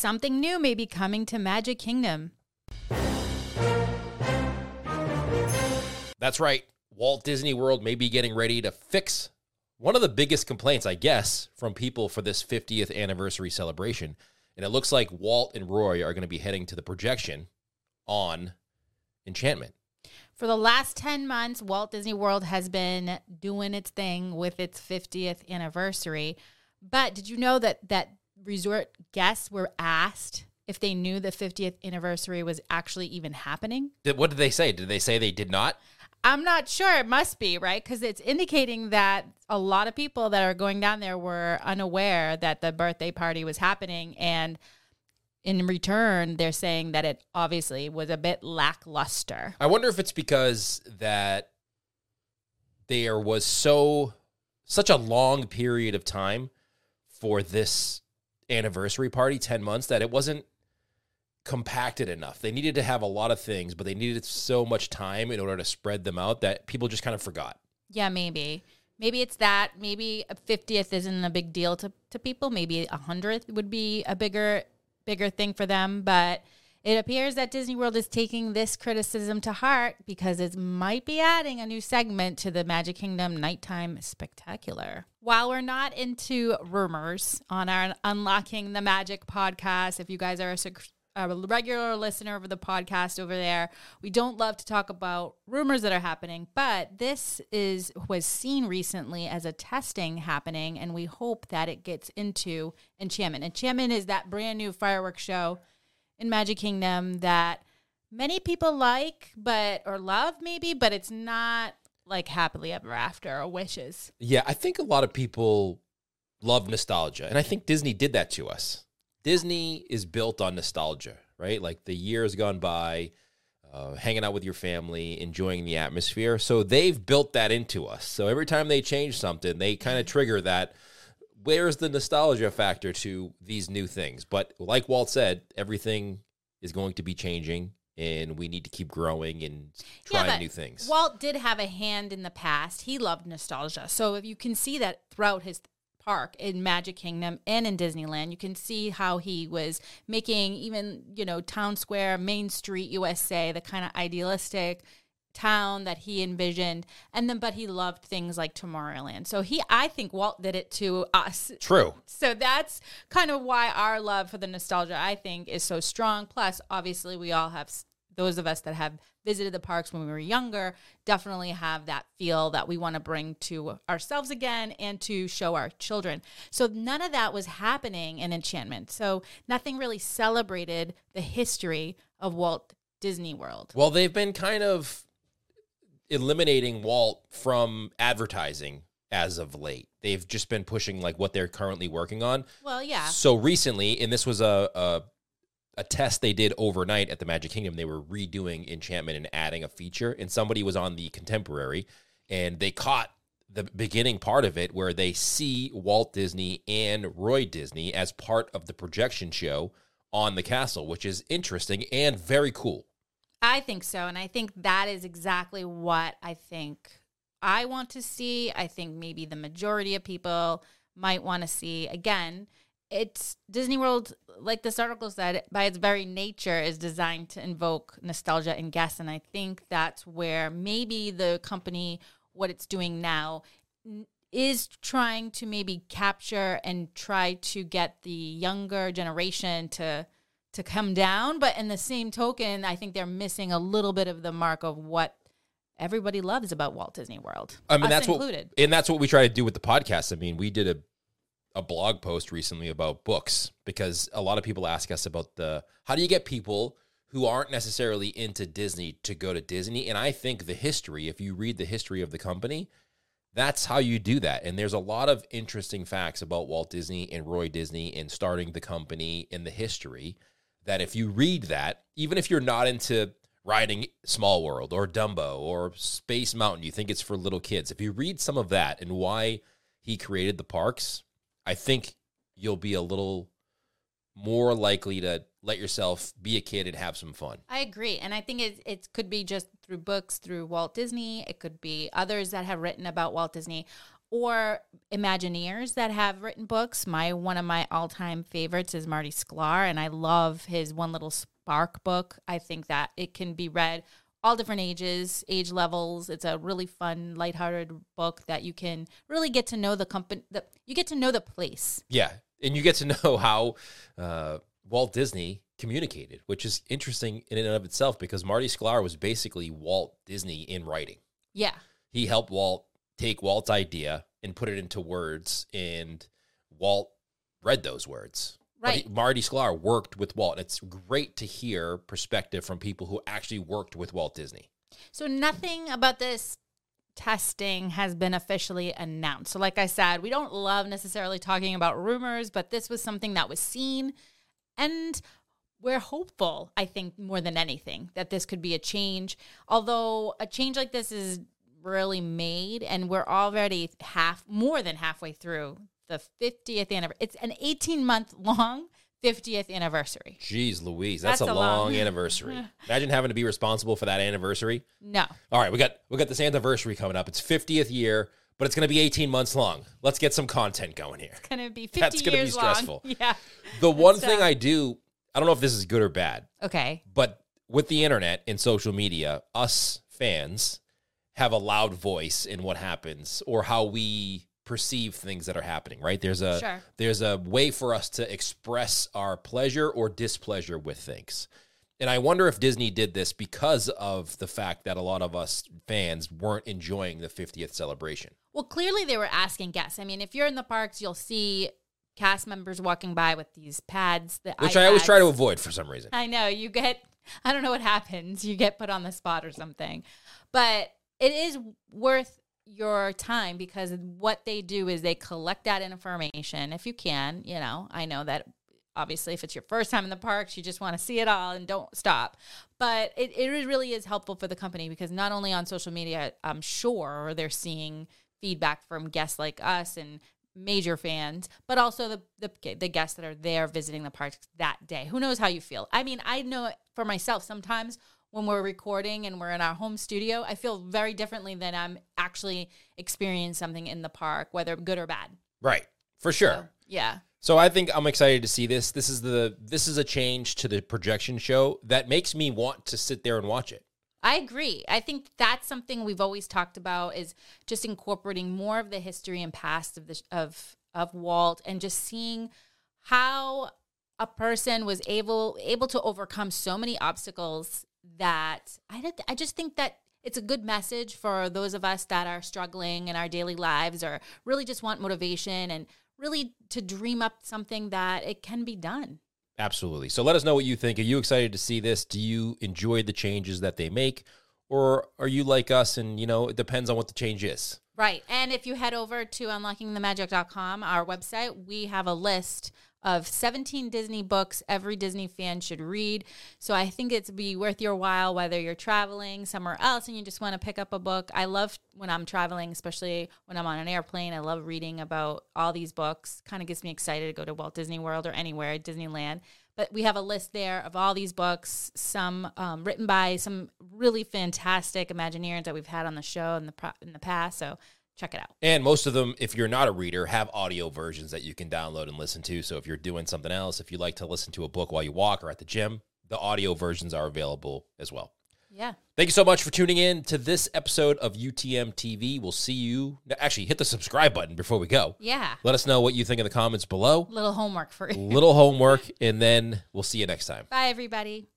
something new may be coming to Magic Kingdom. That's right. Walt Disney World may be getting ready to fix one of the biggest complaints, I guess, from people for this 50th anniversary celebration. And it looks like Walt and Roy are going to be heading to the projection on Enchantment. For the last 10 months, Walt Disney World has been doing its thing with its 50th anniversary. But did you know that that resort guests were asked if they knew the 50th anniversary was actually even happening? Did, what did they say? Did they say they did not? I'm not sure. It must be, right? Because it's indicating that a lot of people that are going down there were unaware that the birthday party was happening. And in return, they're saying that it obviously was a bit lackluster. I wonder if it's because that there was so such a long period of time for this anniversary party, 10 months, that it wasn't compacted enough. They needed to have a lot of things, but they needed so much time in order to spread them out that people just kind of forgot. Yeah, maybe. Maybe it's that. Maybe a 50th isn't a big deal to, to people. Maybe a 100th would be a bigger bigger thing for them, but it appears that Disney World is taking this criticism to heart because it might be adding a new segment to the Magic Kingdom Nighttime Spectacular. While we're not into rumors on our Unlocking the Magic podcast, if you guys are a a regular listener of the podcast over there. We don't love to talk about rumors that are happening, but this is was seen recently as a testing happening, and we hope that it gets into Enchantment. Enchantment is that brand new fireworks show in Magic Kingdom that many people like, but or love maybe, but it's not like happily ever after or wishes. Yeah, I think a lot of people love nostalgia, and I think Disney did that to us. Disney is built on nostalgia, right? Like the years gone by, uh, hanging out with your family, enjoying the atmosphere. So they've built that into us. So every time they change something, they kind of trigger that. Where's the nostalgia factor to these new things? But like Walt said, everything is going to be changing and we need to keep growing and trying yeah, new things. Walt did have a hand in the past. He loved nostalgia. So if you can see that throughout his park in Magic Kingdom and in Disneyland. You can see how he was making even, you know, Town Square, Main Street, USA, the kind of idealistic town that he envisioned and then but he loved things like Tomorrowland. So he I think Walt did it to us. True. So that's kind of why our love for the nostalgia I think is so strong. Plus obviously we all have those of us that have visited the parks when we were younger definitely have that feel that we want to bring to ourselves again and to show our children. So none of that was happening in Enchantment. So nothing really celebrated the history of Walt Disney World. Well, they've been kind of eliminating Walt from advertising as of late. They've just been pushing like what they're currently working on. Well, yeah. So recently, and this was a, a a test they did overnight at the Magic Kingdom. They were redoing Enchantment and adding a feature, and somebody was on the Contemporary, and they caught the beginning part of it where they see Walt Disney and Roy Disney as part of the projection show on the castle, which is interesting and very cool. I think so. And I think that is exactly what I think I want to see. I think maybe the majority of people might want to see. Again, it's Disney World, like this article said, by its very nature, is designed to invoke nostalgia in guests. And I think that's where maybe the company, what it's doing now, is trying to maybe capture and try to get the younger generation to to come down. But in the same token, I think they're missing a little bit of the mark of what everybody loves about Walt Disney World. I mean, that's included. what, and that's what we try to do with the podcast. I mean, we did a a blog post recently about books because a lot of people ask us about the how do you get people who aren't necessarily into Disney to go to Disney and I think the history if you read the history of the company that's how you do that and there's a lot of interesting facts about Walt Disney and Roy Disney and starting the company and the history that if you read that even if you're not into riding Small World or Dumbo or Space Mountain you think it's for little kids if you read some of that and why he created the parks I think you'll be a little more likely to let yourself be a kid and have some fun. I agree. And I think it, it could be just through books, through Walt Disney. It could be others that have written about Walt Disney. Or Imagineers that have written books. My one of my all time favorites is Marty Sklar, and I love his One Little Spark book. I think that it can be read all different ages, age levels. It's a really fun, lighthearted book that you can really get to know the company. The, you get to know the place. Yeah, and you get to know how uh, Walt Disney communicated, which is interesting in and of itself because Marty Sklar was basically Walt Disney in writing. Yeah, He helped Walt take Walt's idea and put it into words, and Walt read those words. But he- Right. Marty Sklar worked with Walt. And it's great to hear perspective from people who actually worked with Walt Disney. So nothing about this testing has been officially announced. So like I said, we don't love necessarily talking about rumors, but this was something that was seen and we're hopeful, I think more than anything, that this could be a change. Although a change like this is really made and we're already half more than halfway through the 50th anniversary. It's an 18 month long 50th anniversary. Jeez Louise, that's, That's a a long long- anniversary. Imagine having to be responsible for that anniversary. No. All right, we got we got this anniversary coming up. It's 50th year, but it's going to be 18 months long. Let's get some content going here. It's going to be 50 That's gonna be stressful. long. Yeah. The one It's, thing uh, I do, I don't know if this is good or bad, Okay. but with the internet and social media, us fans have a loud voice in what happens or how we perceive things that are happening, right? There's a Sure. there's a way for us to express our pleasure or displeasure with things. And I wonder if Disney did this because of the fact that a lot of us fans weren't enjoying the 50th celebration. Well, clearly they were asking guests. I mean, if you're in the parks, you'll see cast members walking by with these pads. The Which I always try to avoid for some reason. I know you get. I don't know what happens. You get put on the spot or something, but it is worth your time because what they do is they collect that information if you can. You know, I know that obviously if it's your first time in the parks, you just want to see it all and don't stop. But it, it really is helpful for the company because not only on social media, I'm sure they're seeing feedback from guests like us and major fans, but also the, the the guests that are there visiting the parks that day. Who knows how you feel? I mean, I know for myself sometimes when we're recording and we're in our home studio, I feel very differently than I'm actually experiencing something in the park, whether good or bad. Right. For sure. So, yeah. So I think I'm excited to see this. This is the this is a change to the projection show that makes me want to sit there and watch it. I agree. I think that's something we've always talked about is just incorporating more of the history and past of the of of Walt and just seeing how a person was able able to overcome so many obstacles that I I just think that it's a good message for those of us that are struggling in our daily lives or really just want motivation and really to dream up something that it can be done. Absolutely. So let us know what you think. Are you excited to see this? Do you enjoy the changes that they make? Or are you like us and, you know, it depends on what the change is? Right. And if you head over to unlockingthemagic.com, our website, we have a list of 17 Disney books every Disney fan should read. So I think it's be worth your while whether you're traveling somewhere else and you just want to pick up a book. I love when I'm traveling, especially when I'm on an airplane. I love reading about all these books. Kind of gets me excited to go to Walt Disney World or anywhere, Disneyland. But we have a list there of all these books, some um, written by some really fantastic Imagineers that we've had on the show in the pro- in the past. So check it out. And most of them, if you're not a reader, have audio versions that you can download and listen to. So if you're doing something else, if you like to listen to a book while you walk or at the gym, the audio versions are available as well. Yeah. Thank you so much for tuning in to this episode of UTM TV. We'll see you. Actually, hit the subscribe button before we go. Yeah. Let us know what you think in the comments below. Little homework for you. Little homework, and then we'll see you next time. Bye, everybody.